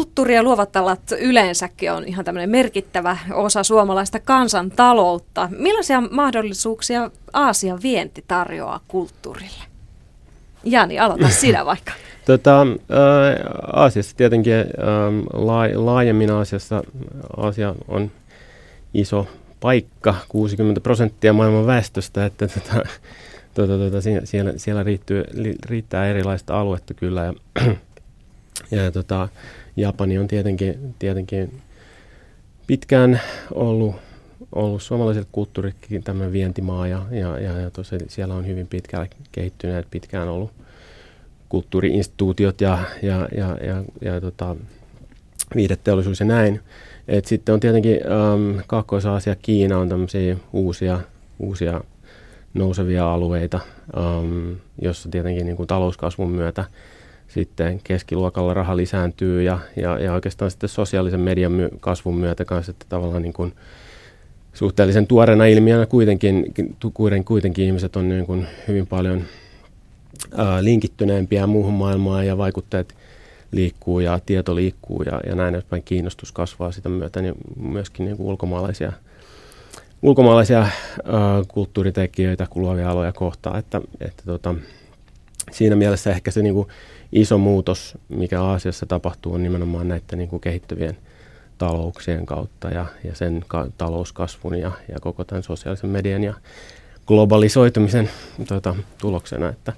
Kulttuuri ja luovat alat yleensäkin on ihan tämmöinen merkittävä osa suomalaista kansantaloutta. Millaisia mahdollisuuksia Aasian vienti tarjoaa kulttuurille? Jani, aloita sinä vaikka. Tota, Aasiassa tietenkin laajemmin Aasiassa Aasia on iso paikka, 60 prosenttia maailman väestöstä, että tota, tota, tota, siellä, siellä riittyy, riittää erilaista aluetta kyllä. Ja, ja tota, Japani on tietenkin, tietenkin pitkään ollut, ollut suomalaiselle kulttuurikin tämä vientimaa ja, ja, ja, ja tosiaan siellä on hyvin pitkällä kehittyneet, pitkään ollut kulttuuriinstituutiot ja, ja, ja, ja, ja tota, viideteollisuus ja näin. Et sitten on tietenkin ähm, Kaakkois-Aasia, Kiina on tämmöisiä uusia, uusia nousevia alueita, ähm, jossa tietenkin niin kuin talouskasvun myötä sitten keskiluokalla raha lisääntyy ja, ja, ja oikeastaan sitten sosiaalisen median my- kasvun myötä kanssa, että tavallaan niin kuin suhteellisen tuoreena ilmiönä kuitenkin, kuitenkin, kuitenkin ihmiset on niin kuin hyvin paljon ää, linkittyneempiä muuhun maailmaan ja vaikutteet liikkuu ja tieto liikkuu ja, ja näin edespäin. Kiinnostus kasvaa sitä myötä, niin myöskin niin kuin ulkomaalaisia, ulkomaalaisia ää, kulttuuritekijöitä luovia aloja kohtaan, että, että tota, siinä mielessä ehkä se niin kuin iso muutos, mikä Aasiassa tapahtuu, on nimenomaan näiden niin kuin kehittyvien talouksien kautta ja, ja sen ka- talouskasvun ja, ja koko tämän sosiaalisen median ja globalisoitumisen tuota, tuloksena, että,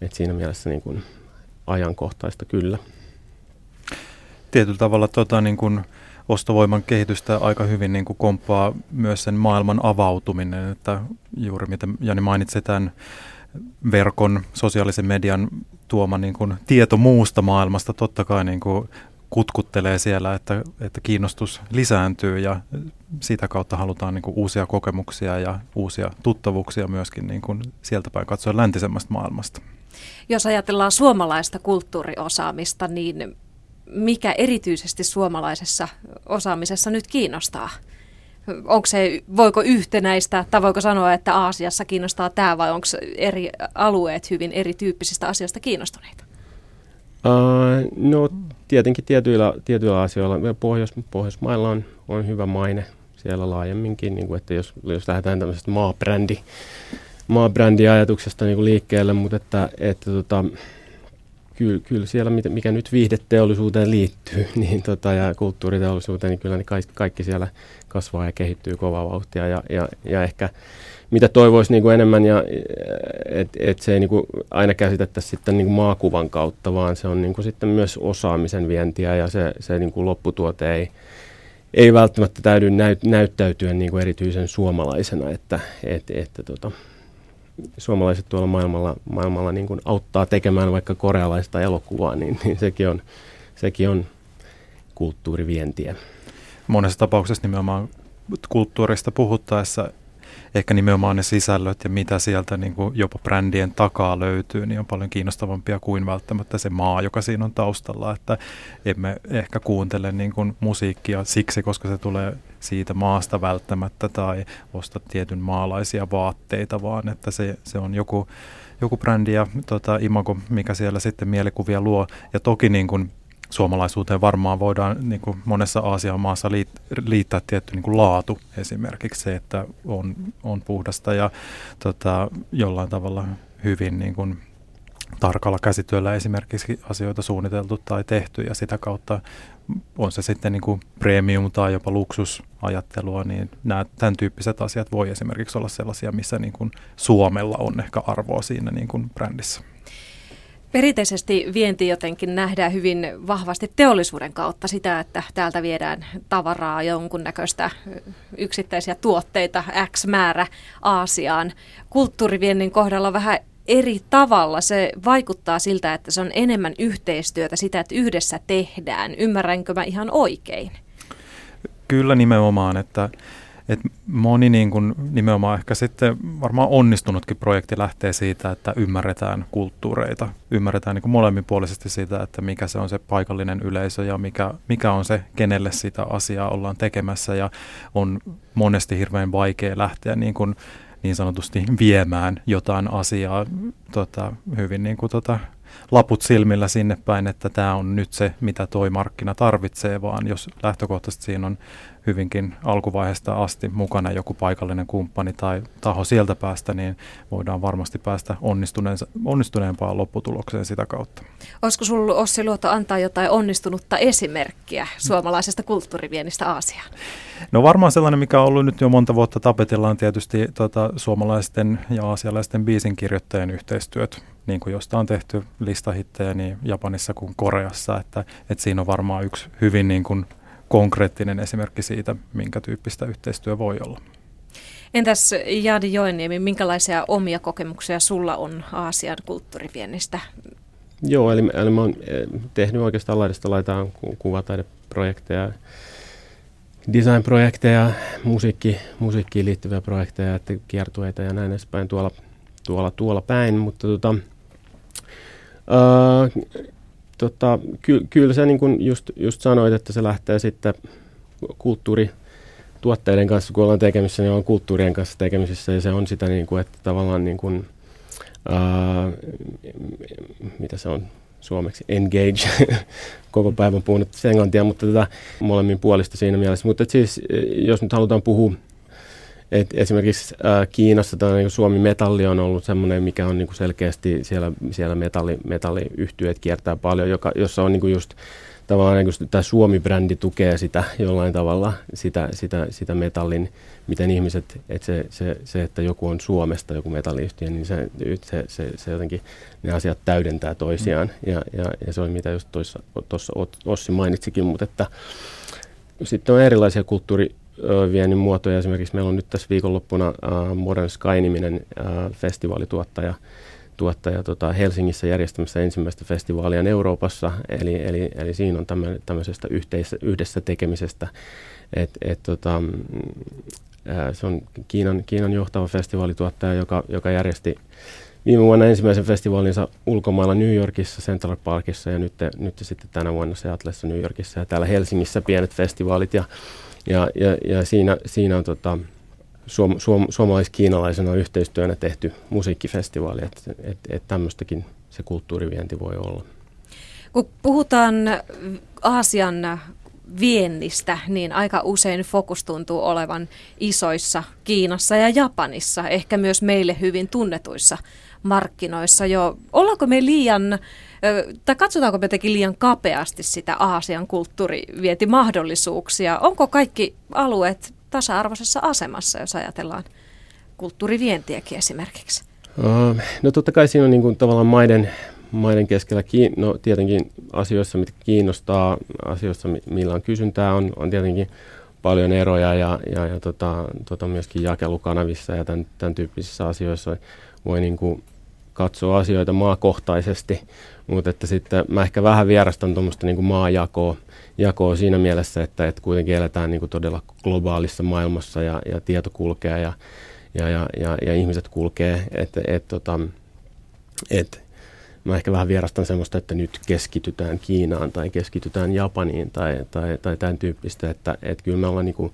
että siinä mielessä niin kuin ajankohtaista kyllä. Tietyllä tavalla tota, niin kuin ostovoiman kehitystä aika hyvin niin kuin komppaa myös sen maailman avautuminen, että juuri mitä Jani mainitsi tämän verkon, sosiaalisen median tuoma niin kuin tieto muusta maailmasta totta kai niin kuin kutkuttelee siellä, että, että kiinnostus lisääntyy ja sitä kautta halutaan niin kuin uusia kokemuksia ja uusia tuttavuuksia myöskin niin kuin sieltä päin katsoa läntisemmästä maailmasta. Jos ajatellaan suomalaista kulttuuriosaamista, niin mikä erityisesti suomalaisessa osaamisessa nyt kiinnostaa? Onko se, voiko yhtenäistä, tai voiko sanoa, että Aasiassa kiinnostaa tämä, vai onko eri alueet hyvin erityyppisistä asioista kiinnostuneita? Uh, no tietenkin tietyillä, tietyillä asioilla. Pohjois, Pohjoismailla on, on hyvä maine siellä laajemminkin, niin kuin, että jos, jos lähdetään tämmöisestä maabrändi, maabrändiajatuksesta niin kuin liikkeelle, mutta että, että tota, kyllä, kyllä siellä, mikä nyt viihdeteollisuuteen liittyy niin tota, ja kulttuuriteollisuuteen, niin kyllä ne kaikki, kaikki siellä kasvaa ja kehittyy kovaa vauhtia. Ja, ja, ja ehkä mitä toivoisi niin kuin enemmän, ja että et se ei niin kuin aina käsitettäisi sitten niin kuin maakuvan kautta, vaan se on niin kuin sitten myös osaamisen vientiä ja se, se niin kuin lopputuote ei, ei välttämättä täydy näyt, näyttäytyä niin kuin erityisen suomalaisena, että, että, että tota, suomalaiset tuolla maailmalla, maailmalla niin kuin auttaa tekemään vaikka korealaista elokuvaa, niin, niin sekin, on, sekin on kulttuurivientiä. Monessa tapauksessa nimenomaan kulttuurista puhuttaessa ehkä nimenomaan ne sisällöt ja mitä sieltä niin kuin jopa brändien takaa löytyy, niin on paljon kiinnostavampia kuin välttämättä se maa, joka siinä on taustalla. Että emme ehkä kuuntele niin kuin musiikkia siksi, koska se tulee siitä maasta välttämättä tai osta tietyn maalaisia vaatteita, vaan että se, se on joku, joku brändi ja tota, imago, mikä siellä sitten mielikuvia luo. Ja toki niin kuin suomalaisuuteen varmaan voidaan niin kuin monessa Aasian maassa liittää tietty niin kuin laatu esimerkiksi se, että on, on puhdasta ja tota, jollain tavalla hyvin niin kuin tarkalla käsityöllä esimerkiksi asioita suunniteltu tai tehty ja sitä kautta on se sitten niin kuin premium tai jopa luksusajattelua, niin nämä, tämän tyyppiset asiat voi esimerkiksi olla sellaisia, missä niin kuin Suomella on ehkä arvoa siinä niin kuin brändissä. Perinteisesti vienti jotenkin nähdään hyvin vahvasti teollisuuden kautta sitä, että täältä viedään tavaraa, jonkunnäköistä yksittäisiä tuotteita X määrä Aasiaan. Kulttuuriviennin kohdalla vähän eri tavalla. Se vaikuttaa siltä, että se on enemmän yhteistyötä, sitä, että yhdessä tehdään. Ymmärränkö mä ihan oikein? Kyllä nimenomaan, että et moni niin kun nimenomaan ehkä sitten varmaan onnistunutkin projekti lähtee siitä, että ymmärretään kulttuureita. Ymmärretään niin molemminpuolisesti siitä, että mikä se on se paikallinen yleisö ja mikä, mikä on se, kenelle sitä asiaa ollaan tekemässä. Ja on monesti hirveän vaikea lähteä niin, kun, niin sanotusti viemään jotain asiaa tota, hyvin niin kuin, tota, laput silmillä sinne päin, että tämä on nyt se, mitä toi markkina tarvitsee, vaan jos lähtökohtaisesti siinä on hyvinkin alkuvaiheesta asti mukana joku paikallinen kumppani tai taho sieltä päästä, niin voidaan varmasti päästä onnistuneempaan lopputulokseen sitä kautta. Olisiko sinulla Ossi Luoto antaa jotain onnistunutta esimerkkiä suomalaisesta kulttuuriviennistä Aasiaan? No varmaan sellainen, mikä on ollut nyt jo monta vuotta tapetilla, on tietysti tota, suomalaisten ja aasialaisten biisinkirjoittajien yhteistyöt, niin kuin josta on tehty listahittejä niin Japanissa kuin Koreassa, että, että siinä on varmaan yksi hyvin niin kuin konkreettinen esimerkki siitä, minkä tyyppistä yhteistyö voi olla. Entäs Jadi Joenniemi, minkälaisia omia kokemuksia sulla on Aasian kulttuuriviennistä? Joo, eli, eli mä oon eh, tehnyt oikeastaan laidasta laitaan kuvataideprojekteja, designprojekteja, musiikki, musiikkiin liittyviä projekteja, että kiertueita ja näin edespäin tuolla, tuolla, tuolla päin, mutta tota, uh, tota, ky, kyllä sä niin kuin just, just sanoit, että se lähtee sitten kulttuurituotteiden kanssa, kun ollaan tekemisissä, niin ollaan kulttuurien kanssa tekemisissä ja se on sitä, niin kuin, että tavallaan niin kuin, ää, mitä se on suomeksi, engage, koko päivän puhunut englantia, mutta tätä molemmin puolista siinä mielessä. Mutta siis, jos nyt halutaan puhua et esimerkiksi äh, Kiinassa tämä niin Suomi Metalli on ollut semmoinen, mikä on niin kuin selkeästi siellä, siellä metalli, metalliyhtyöt kiertää paljon, joka, jossa on niin kuin just tavallaan niin tämä Suomi-brändi tukee sitä jollain tavalla, sitä, sitä, sitä metallin, miten ihmiset, että se, se, se, että joku on Suomesta, joku metalliyhtiö, niin se, se, se, se jotenkin, ne asiat täydentää toisiaan. Mm. Ja, ja, ja se on mitä just tuossa Ossi mainitsikin, mutta että sitten on erilaisia kulttuuri viennin muotoja. Esimerkiksi meillä on nyt tässä viikonloppuna uh, Modern Sky-niminen festivaalituottaja tuottaja, tota, Helsingissä järjestämässä ensimmäistä festivaalia Euroopassa, eli, eli, eli siinä on tämmö, tämmöisestä yhteis, yhdessä tekemisestä. Et, et, tota, ää, se on Kiinan, Kiinan johtava festivaalituottaja, joka, joka järjesti viime vuonna ensimmäisen festivaalinsa ulkomailla New Yorkissa, Central Parkissa ja nyt, nyt sitten tänä vuonna Seattleissa New Yorkissa ja täällä Helsingissä pienet festivaalit. Ja ja, ja, ja siinä, siinä on tota, suom, suom, suomalais-kiinalaisena yhteistyönä tehty musiikkifestivaali, että et, et tämmöistäkin se kulttuurivienti voi olla. Kun puhutaan Aasian viennistä, niin aika usein fokus tuntuu olevan isoissa Kiinassa ja Japanissa, ehkä myös meille hyvin tunnetuissa markkinoissa jo. Ollaanko me liian tai katsotaanko me jotenkin liian kapeasti sitä Aasian kulttuurivientimahdollisuuksia? Onko kaikki alueet tasa-arvoisessa asemassa, jos ajatellaan kulttuurivientiäkin esimerkiksi? No totta kai siinä on niin kuin tavallaan maiden, maiden keskellä, kiin- no tietenkin asioissa, mitkä kiinnostaa, asioissa, millä on kysyntää, on, on tietenkin paljon eroja ja, ja, ja tota, tota myöskin jakelukanavissa ja tämän, tämän tyyppisissä asioissa voi niin kuin katsoa asioita maakohtaisesti, mutta että sitten mä ehkä vähän vierastan tuommoista niin maajakoa jakoa siinä mielessä, että, että kuitenkin eletään niin kuin todella globaalissa maailmassa ja, ja tieto kulkee ja, ja, ja, ja, ja ihmiset kulkee, että et, tota, et, mä ehkä vähän vierastan semmoista, että nyt keskitytään Kiinaan tai keskitytään Japaniin tai, tai, tai tämän tyyppistä, että, että kyllä me ollaan niin kuin,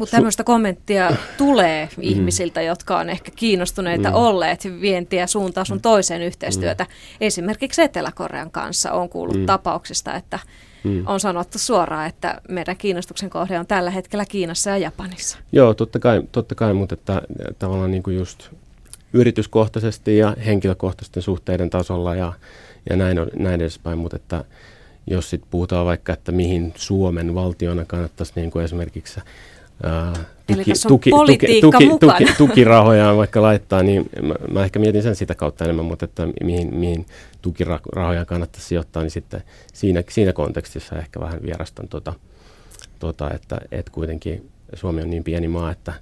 mutta tämmöistä kommenttia tulee mm. ihmisiltä, jotka on ehkä kiinnostuneita mm. olleet vientiä suuntaan sun mm. toiseen yhteistyötä. Mm. Esimerkiksi Etelä-Korean kanssa on kuullut mm. tapauksista, että mm. on sanottu suoraan, että meidän kiinnostuksen kohde on tällä hetkellä Kiinassa ja Japanissa. Joo, totta kai, totta kai mutta että tavallaan niin kuin just yrityskohtaisesti ja henkilökohtaisten suhteiden tasolla ja, ja näin, on, näin edespäin, mutta että jos sitten puhutaan vaikka, että mihin Suomen valtiona kannattaisi niin kuin esimerkiksi tuki, tuki, tuki, tuki, tuki, tukirahoja vaikka laittaa, niin mä, mä ehkä mietin sen sitä kautta enemmän, mutta että mihin, mihin tukirahoja kannattaisi sijoittaa, niin sitten siinä, siinä kontekstissa ehkä vähän vierastan tota, tota että, että kuitenkin Suomi on niin pieni maa, että,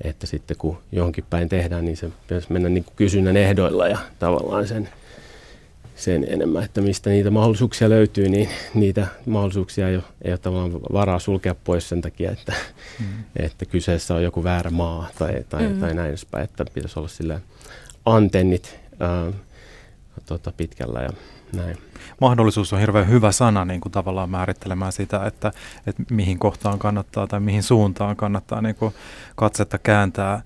että sitten kun johonkin päin tehdään, niin se pitäisi mennä niin kysynnän ehdoilla ja tavallaan sen – sen enemmän, että mistä niitä mahdollisuuksia löytyy, niin niitä mahdollisuuksia ei ole, ei ole tavallaan varaa sulkea pois sen takia, että, mm. että kyseessä on joku väärä maa tai, tai, mm. tai näin edespäin, että pitäisi olla sillä antennit ää, tota, pitkällä ja näin. Mahdollisuus on hirveän hyvä sana niin kuin tavallaan määrittelemään sitä, että, että mihin kohtaan kannattaa tai mihin suuntaan kannattaa niin kuin katsetta kääntää,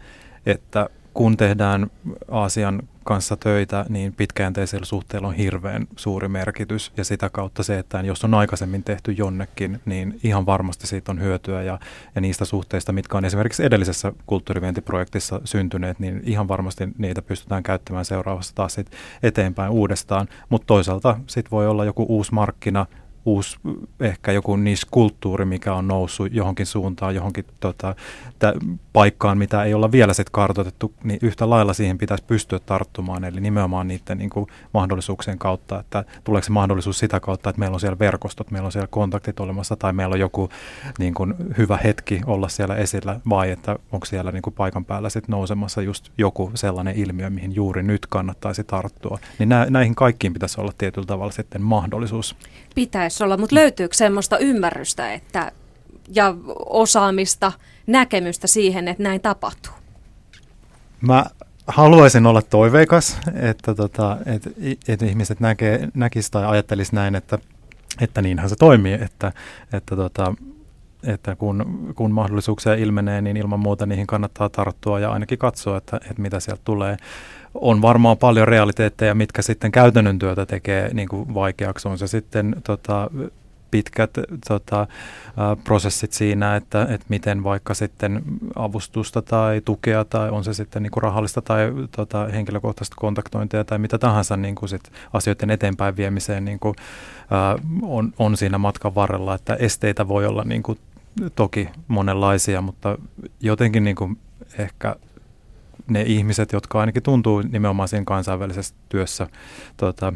että kun tehdään Aasian kanssa töitä, niin pitkäjänteisellä suhteella on hirveän suuri merkitys. Ja sitä kautta se, että jos on aikaisemmin tehty jonnekin, niin ihan varmasti siitä on hyötyä. Ja, ja niistä suhteista, mitkä on esimerkiksi edellisessä kulttuurivientiprojektissa syntyneet, niin ihan varmasti niitä pystytään käyttämään seuraavassa taas sit eteenpäin uudestaan. Mutta toisaalta sitten voi olla joku uusi markkina, uusi ehkä joku niissä kulttuuri, mikä on noussut johonkin suuntaan, johonkin tota, t- paikkaan, mitä ei olla vielä sitten kartoitettu, niin yhtä lailla siihen pitäisi pystyä tarttumaan, eli nimenomaan niiden niin kuin, mahdollisuuksien kautta, että tuleeko se mahdollisuus sitä kautta, että meillä on siellä verkostot, meillä on siellä kontaktit olemassa, tai meillä on joku niin kuin, hyvä hetki olla siellä esillä, vai että onko siellä niin kuin, paikan päällä sitten nousemassa just joku sellainen ilmiö, mihin juuri nyt kannattaisi tarttua. Niin nä- näihin kaikkiin pitäisi olla tietyllä tavalla sitten mahdollisuus. Pitäisi olla, mutta löytyykö semmoista ymmärrystä että, ja osaamista, näkemystä siihen, että näin tapahtuu? Mä haluaisin olla toiveikas, että, tota, että, että ihmiset näkee, näkisi tai ajattelisi näin, että, että niinhän se toimii, että, että, tota, että kun, kun mahdollisuuksia ilmenee, niin ilman muuta niihin kannattaa tarttua ja ainakin katsoa, että, että mitä sieltä tulee. On varmaan paljon realiteetteja, mitkä sitten käytännön työtä tekee niin kuin vaikeaksi. On se sitten tota, pitkät tota, prosessit siinä, että, että miten vaikka sitten avustusta tai tukea tai on se sitten niin kuin rahallista tai tota, henkilökohtaista kontaktointia tai mitä tahansa niin kuin sit asioiden eteenpäin viemiseen niin kuin, ää, on, on siinä matkan varrella, että esteitä voi olla niin kuin, toki monenlaisia, mutta jotenkin niin kuin ehkä ne ihmiset, jotka ainakin tuntuu nimenomaan siinä kansainvälisessä työssä tota,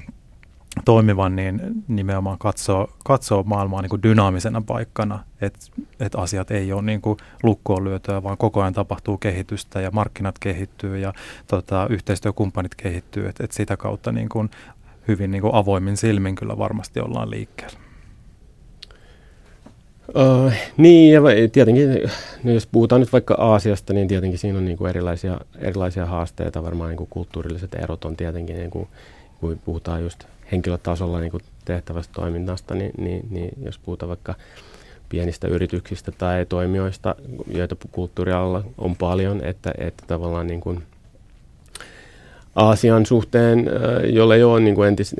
toimivan, niin nimenomaan katsoo, katsoo maailmaa niin kuin dynaamisena paikkana, että et asiat ei ole niin kuin lukkoon lyötyä, vaan koko ajan tapahtuu kehitystä ja markkinat kehittyy ja tota, yhteistyökumppanit kehittyy, että et sitä kautta niin kuin hyvin niin kuin avoimin silmin kyllä varmasti ollaan liikkeellä. Uh, niin, ja tietenkin, no jos puhutaan nyt vaikka Aasiasta, niin tietenkin siinä on niin kuin erilaisia, erilaisia haasteita. Varmaan niin kuin kulttuurilliset erot on tietenkin, niin kuin, kun puhutaan just henkilötasolla niin kuin tehtävästä toiminnasta, niin, niin, niin jos puhutaan vaikka pienistä yrityksistä tai toimijoista, joita kulttuurialalla on paljon, että, että tavallaan niin kuin Aasian suhteen, jolle ei ole niin kuin entis,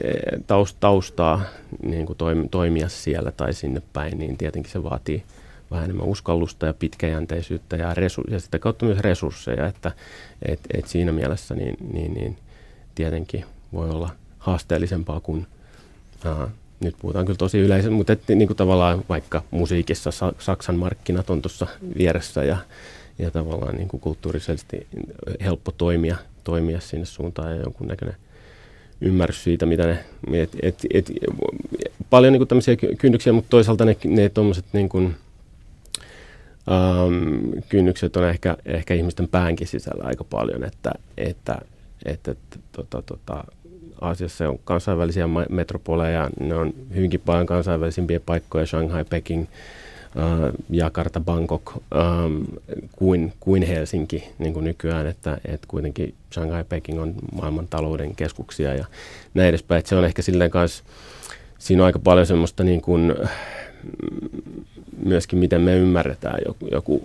taustaa niin kuin toimia siellä tai sinne päin, niin tietenkin se vaatii vähän enemmän uskallusta ja pitkäjänteisyyttä ja, resu- ja sitä kautta myös resursseja, että et, et siinä mielessä niin, niin, niin tietenkin voi olla haasteellisempaa kuin ää, nyt puhutaan kyllä tosi yleisesti, mutta et, niin kuin tavallaan vaikka musiikissa Sa- Saksan markkinat on tuossa vieressä ja, ja tavallaan niin kuin kulttuurisesti helppo toimia, toimia sinne suuntaan ja jonkunnäköinen ymmärrys siitä, mitä ne, et, et, et, paljon niin kuin tämmöisiä kynnyksiä, mutta toisaalta ne, ne tuommoiset niin kuin, ähm, kynnykset on ehkä, ehkä ihmisten päänkin sisällä aika paljon, että, että, että, että tota, tota, Aasiassa on kansainvälisiä metropoleja, ne on hyvinkin paljon kansainvälisimpiä paikkoja, Shanghai, Peking, Jakarta, Bangkok, ähm, kuin, kuin Helsinki niin kuin nykyään, että, että kuitenkin Shanghai, Peking on maailman talouden keskuksia ja näin edespäin. Että se on ehkä silleen kanssa, siinä on aika paljon semmoista niin kuin, myöskin miten me ymmärretään joku, joku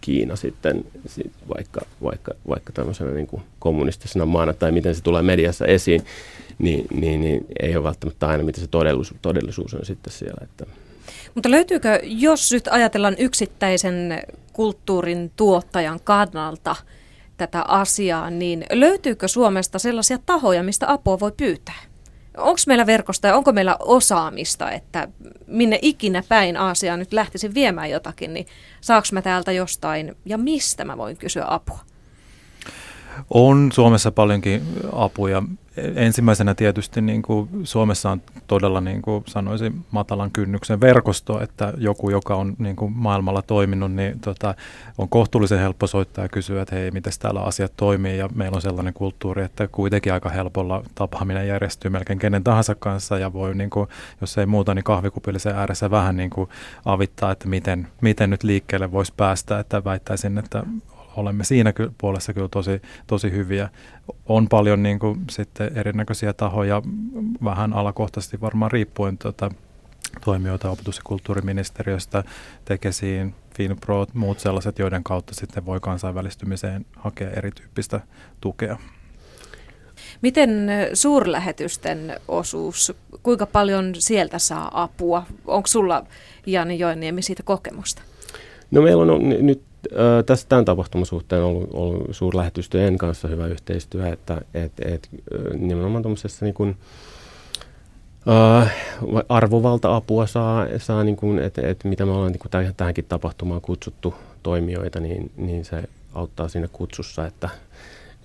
Kiina sitten sit vaikka, vaikka, vaikka tämmöisenä niin kuin kommunistisena maana tai miten se tulee mediassa esiin, niin, niin, niin ei ole välttämättä aina mitä se todellisuus, todellisuus on sitten siellä. Että. Mutta löytyykö, jos nyt ajatellaan yksittäisen kulttuurin tuottajan kannalta tätä asiaa, niin löytyykö Suomesta sellaisia tahoja, mistä apua voi pyytää? onko meillä verkosta ja onko meillä osaamista, että minne ikinä päin Aasiaa nyt lähtisin viemään jotakin, niin saaks mä täältä jostain ja mistä mä voin kysyä apua? On Suomessa paljonkin apuja ensimmäisenä tietysti niin kuin Suomessa on todella niin kuin sanoisin matalan kynnyksen verkosto, että joku, joka on niin kuin maailmalla toiminut, niin tota, on kohtuullisen helppo soittaa ja kysyä, että hei, miten täällä asiat toimii. Ja meillä on sellainen kulttuuri, että kuitenkin aika helpolla tapaaminen järjestyy melkein kenen tahansa kanssa ja voi, niin kuin, jos ei muuta, niin kahvikupillisen ääressä vähän niin kuin avittaa, että miten, miten nyt liikkeelle voisi päästä, että väittäisin, että olemme siinä ky- puolessa kyllä tosi, tosi hyviä. On paljon niin kuin, sitten erinäköisiä tahoja, vähän alakohtaisesti varmaan riippuen tota, toimijoita opetus- ja kulttuuriministeriöstä, Tekesiin, Finpro, muut sellaiset, joiden kautta sitten voi kansainvälistymiseen hakea erityyppistä tukea. Miten suurlähetysten osuus, kuinka paljon sieltä saa apua? Onko sulla, Jani Joenniemi, siitä kokemusta? No meillä on nyt tässä tämän tapahtuman suhteen ollut, ollut suurlähetystöjen kanssa hyvä yhteistyö, että et, et, nimenomaan tuollaisessa niin kuin, arvovalta-apua saa, saa niin kuin, että et, mitä me ollaan niin kuin tähänkin tapahtumaan kutsuttu toimijoita, niin, niin se auttaa siinä kutsussa, että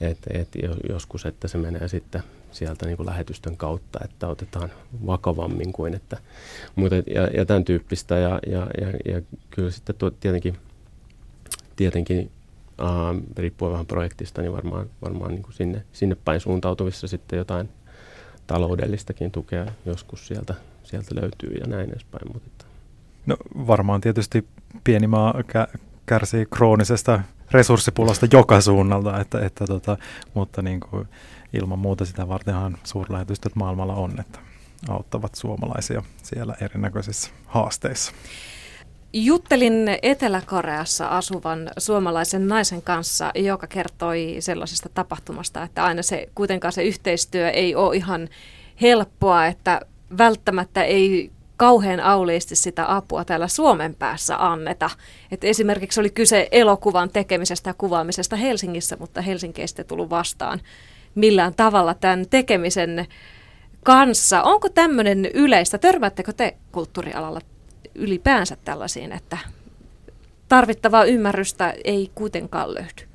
et, et joskus, että se menee sitten sieltä niin kuin lähetystön kautta, että otetaan vakavammin kuin että mutta ja, ja tämän tyyppistä ja, ja, ja, ja kyllä sitten tuo, tietenkin, tietenkin uh, riippuen vähän projektista, niin varmaan, varmaan niin kuin sinne, sinne päin suuntautuvissa sitten jotain taloudellistakin tukea joskus sieltä, sieltä löytyy ja näin edespäin. Mutta. No varmaan tietysti pieni maa kärsii kroonisesta resurssipulasta joka suunnalta, että, että tota, mutta niin kuin ilman muuta sitä vartenhan suurlähetystöt maailmalla on, että auttavat suomalaisia siellä erinäköisissä haasteissa. Juttelin Etelä-Koreassa asuvan suomalaisen naisen kanssa, joka kertoi sellaisesta tapahtumasta, että aina se kuitenkaan se yhteistyö ei ole ihan helppoa, että välttämättä ei kauhean auliisti sitä apua täällä Suomen päässä anneta. Et esimerkiksi oli kyse elokuvan tekemisestä ja kuvaamisesta Helsingissä, mutta Helsinki ei sitten tullut vastaan millään tavalla tämän tekemisen kanssa. Onko tämmöinen yleistä? Törmäättekö te kulttuurialalla ylipäänsä tällaisiin, että tarvittavaa ymmärrystä ei kuitenkaan löydy?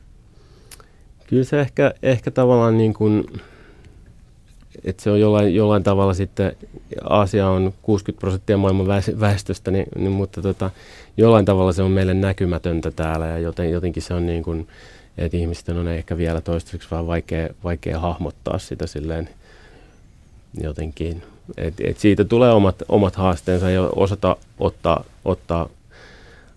Kyllä se ehkä, ehkä tavallaan niin kuin että se on jollain, jollain tavalla sitten, Aasia on 60 prosenttia maailman väestöstä, niin, niin, mutta tota, jollain tavalla se on meille näkymätöntä täällä ja joten, jotenkin se on niin kuin, että ihmisten on ehkä vielä toistaiseksi vaan vaikea, vaikea hahmottaa sitä silleen jotenkin. Et, et siitä tulee omat, omat haasteensa ja osata ottaa, ottaa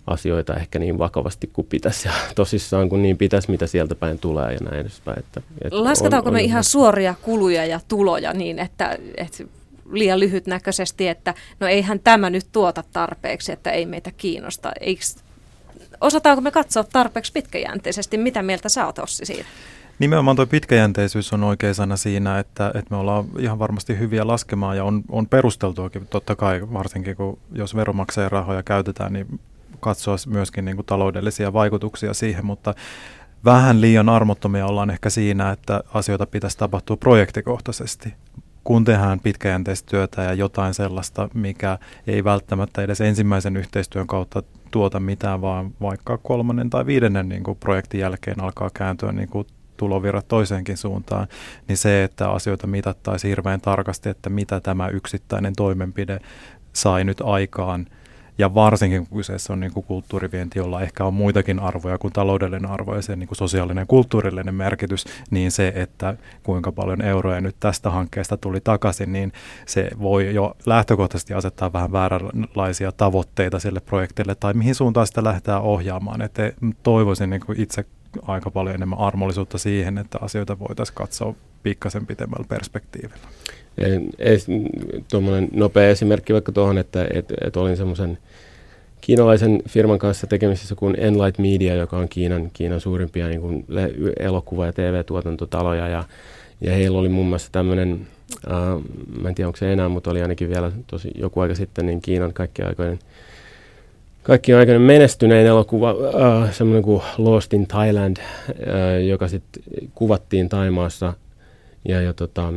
asioita ehkä niin vakavasti kuin pitäisi ja tosissaan kuin niin pitäisi, mitä sieltä päin tulee ja näin edespäin. Että, että Lasketaanko on, me on ihan suoria kuluja ja tuloja niin, että, että liian lyhytnäköisesti, että no eihän tämä nyt tuota tarpeeksi, että ei meitä kiinnosta. Eikö, osataanko me katsoa tarpeeksi pitkäjänteisesti? Mitä mieltä sä oot Ossi siitä? Nimenomaan tuo pitkäjänteisyys on oikea sana siinä, että, että me ollaan ihan varmasti hyviä laskemaan ja on, on perusteltuakin totta kai, varsinkin kun jos veromaksajan rahoja käytetään, niin katsoa myöskin niin kuin taloudellisia vaikutuksia siihen, mutta vähän liian armottomia ollaan ehkä siinä, että asioita pitäisi tapahtua projektikohtaisesti. Kun tehdään pitkäjänteistä työtä ja jotain sellaista, mikä ei välttämättä edes ensimmäisen yhteistyön kautta tuota mitään, vaan vaikka kolmannen tai viidennen niin kuin projektin jälkeen alkaa kääntyä niin kuin tulovirrat toiseenkin suuntaan, niin se, että asioita mitattaisiin hirveän tarkasti, että mitä tämä yksittäinen toimenpide sai nyt aikaan – ja varsinkin kun kyseessä on niin kuin kulttuurivienti, jolla ehkä on muitakin arvoja kuin taloudellinen arvo ja se niin kuin sosiaalinen kulttuurillinen merkitys, niin se, että kuinka paljon euroja nyt tästä hankkeesta tuli takaisin, niin se voi jo lähtökohtaisesti asettaa vähän vääränlaisia tavoitteita sille projektille tai mihin suuntaan sitä lähdetään ohjaamaan. Että toivoisin niin kuin itse aika paljon enemmän armollisuutta siihen, että asioita voitaisiin katsoa pikkasen pitemmällä perspektiivillä. Tuommoinen nopea esimerkki vaikka tuohon, että et, et olin semmoisen kiinalaisen firman kanssa tekemisissä kuin Enlight Media, joka on Kiinan, Kiinan suurimpia niin kuin elokuva- ja TV-tuotantotaloja. Ja, ja heillä oli muun muassa tämmöinen, äh, mä en tiedä onko se enää, mutta oli ainakin vielä tosi joku aika sitten, niin Kiinan kaikki aikoinen kaikki aikoinen menestynein elokuva, äh, semmoinen kuin Lost in Thailand, äh, joka sitten kuvattiin Taimaassa ja, ja tota,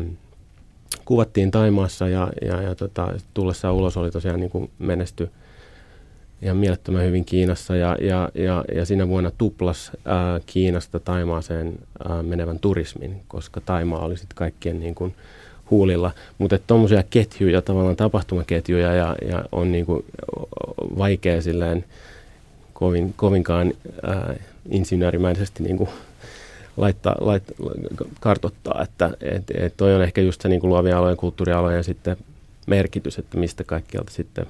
kuvattiin Taimaassa ja, ja, ja tota, tullessaan ulos oli tosiaan niin kuin menesty ihan mielettömän hyvin Kiinassa ja, ja, ja, ja siinä vuonna tuplas ää, Kiinasta Taimaaseen ää, menevän turismin, koska Taimaa oli sitten kaikkien niin kuin, huulilla. Mutta tuommoisia ketjuja, tavallaan tapahtumaketjuja ja, ja on niin kuin, vaikea silleen kovin, kovinkaan ää, insinöörimäisesti niin kuin, laittaa, laittaa, kartottaa, että et, et toi on ehkä just se niin kuin luovien alojen, kulttuurialojen sitten merkitys, että mistä kaikkialta sitten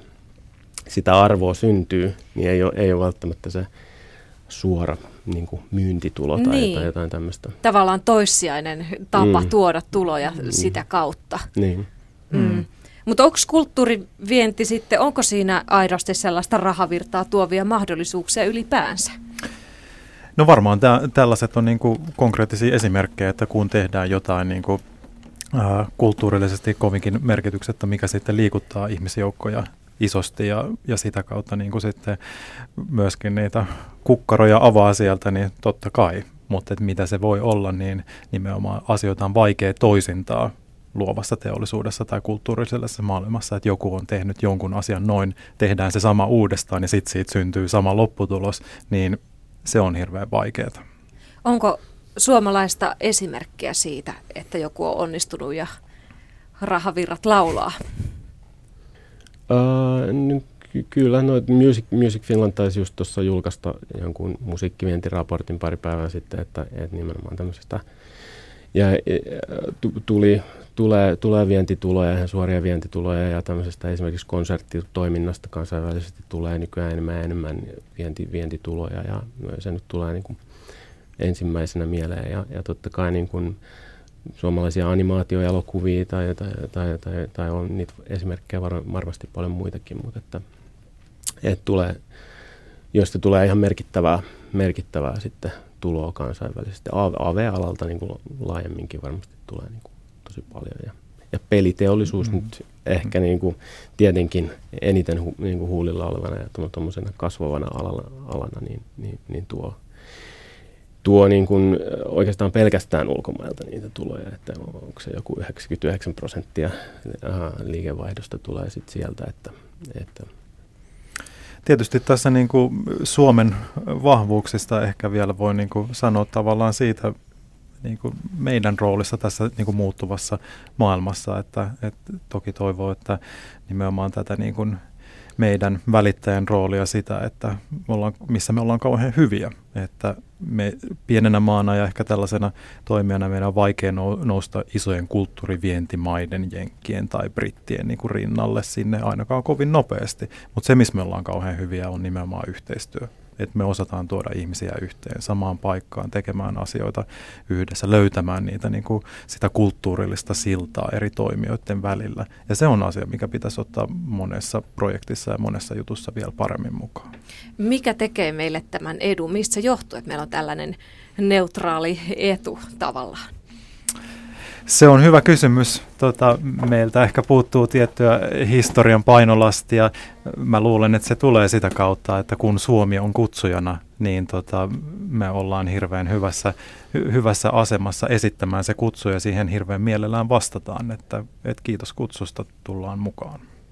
sitä arvoa syntyy, niin ei ole, ei ole välttämättä se suora niin kuin myyntitulo tai, niin. tai jotain tämmöistä. Tavallaan toissijainen tapa mm. tuoda tuloja mm. sitä kautta. Niin. Mm. Mutta onko kulttuurivienti sitten, onko siinä aidosti sellaista rahavirtaa tuovia mahdollisuuksia ylipäänsä? No varmaan tä- tällaiset on niinku konkreettisia esimerkkejä, että kun tehdään jotain niinku, äh, kulttuurillisesti kovinkin merkityksettä, mikä sitten liikuttaa ihmisjoukkoja isosti ja, ja sitä kautta niin kuin sitten myöskin niitä kukkaroja avaa sieltä, niin totta kai. Mutta mitä se voi olla, niin nimenomaan asioita on vaikea toisintaa luovassa teollisuudessa tai kulttuurisessa maailmassa, että joku on tehnyt jonkun asian noin, tehdään se sama uudestaan ja sitten siitä syntyy sama lopputulos, niin se on hirveän vaikeaa. Onko suomalaista esimerkkiä siitä, että joku on onnistunut ja rahavirrat laulaa? Uh, ky- kyllä, no Music, Music Finland taisi just tuossa julkaista jonkun musiikkivientiraportin pari päivää sitten, että, että nimenomaan tämmöisestä ja tuli, tulee, tulee vientituloja, ihan suoria vientituloja ja tämmöisestä esimerkiksi konserttitoiminnasta kansainvälisesti tulee nykyään enemmän ja enemmän vienti, vientituloja ja se nyt tulee niin kuin ensimmäisenä mieleen. Ja, ja totta kai niin kuin suomalaisia animaatioelokuvia tai, tai, tai, tai, tai on niitä esimerkkejä var, varmasti paljon muitakin, mutta että, että tulee, joista tulee ihan merkittävää, merkittävää sitten tuloa kansainvälisesti. AV-alalta niin kuin laajemminkin varmasti tulee niin kuin tosi paljon. Ja, ja peliteollisuus mm. nyt ehkä niin kuin, tietenkin eniten hu, niin kuin huulilla olevana ja tuommoisena kasvavana alana, alana niin, niin, niin tuo, tuo niin kuin oikeastaan pelkästään ulkomailta niitä tuloja, että onko se joku 99 prosenttia liikevaihdosta tulee sitten sieltä, että, että Tietysti tässä niin kuin Suomen vahvuuksista ehkä vielä voi niin kuin sanoa tavallaan siitä niin kuin meidän roolissa tässä niin kuin muuttuvassa maailmassa, että, että toki toivoo, että nimenomaan tätä niin kuin meidän välittäjän roolia sitä, että me ollaan, missä me ollaan kauhean hyviä. Että me pienenä maana ja ehkä tällaisena toimijana meidän on vaikea nousta isojen kulttuurivientimaiden, jenkkien tai brittien niin kuin rinnalle sinne ainakaan kovin nopeasti. Mutta se, missä me ollaan kauhean hyviä, on nimenomaan yhteistyö että me osataan tuoda ihmisiä yhteen samaan paikkaan, tekemään asioita yhdessä, löytämään niitä niin kuin sitä kulttuurillista siltaa eri toimijoiden välillä. Ja se on asia, mikä pitäisi ottaa monessa projektissa ja monessa jutussa vielä paremmin mukaan. Mikä tekee meille tämän edun? Mistä se johtuu, että meillä on tällainen neutraali etu tavallaan? Se on hyvä kysymys. Tota, meiltä ehkä puuttuu tiettyä historian painolastia. Mä luulen, että se tulee sitä kautta, että kun Suomi on kutsujana, niin tota, me ollaan hirveän hyvässä, hy, hyvässä asemassa esittämään se kutsu ja siihen hirveän mielellään vastataan, että, että kiitos kutsusta, tullaan mukaan.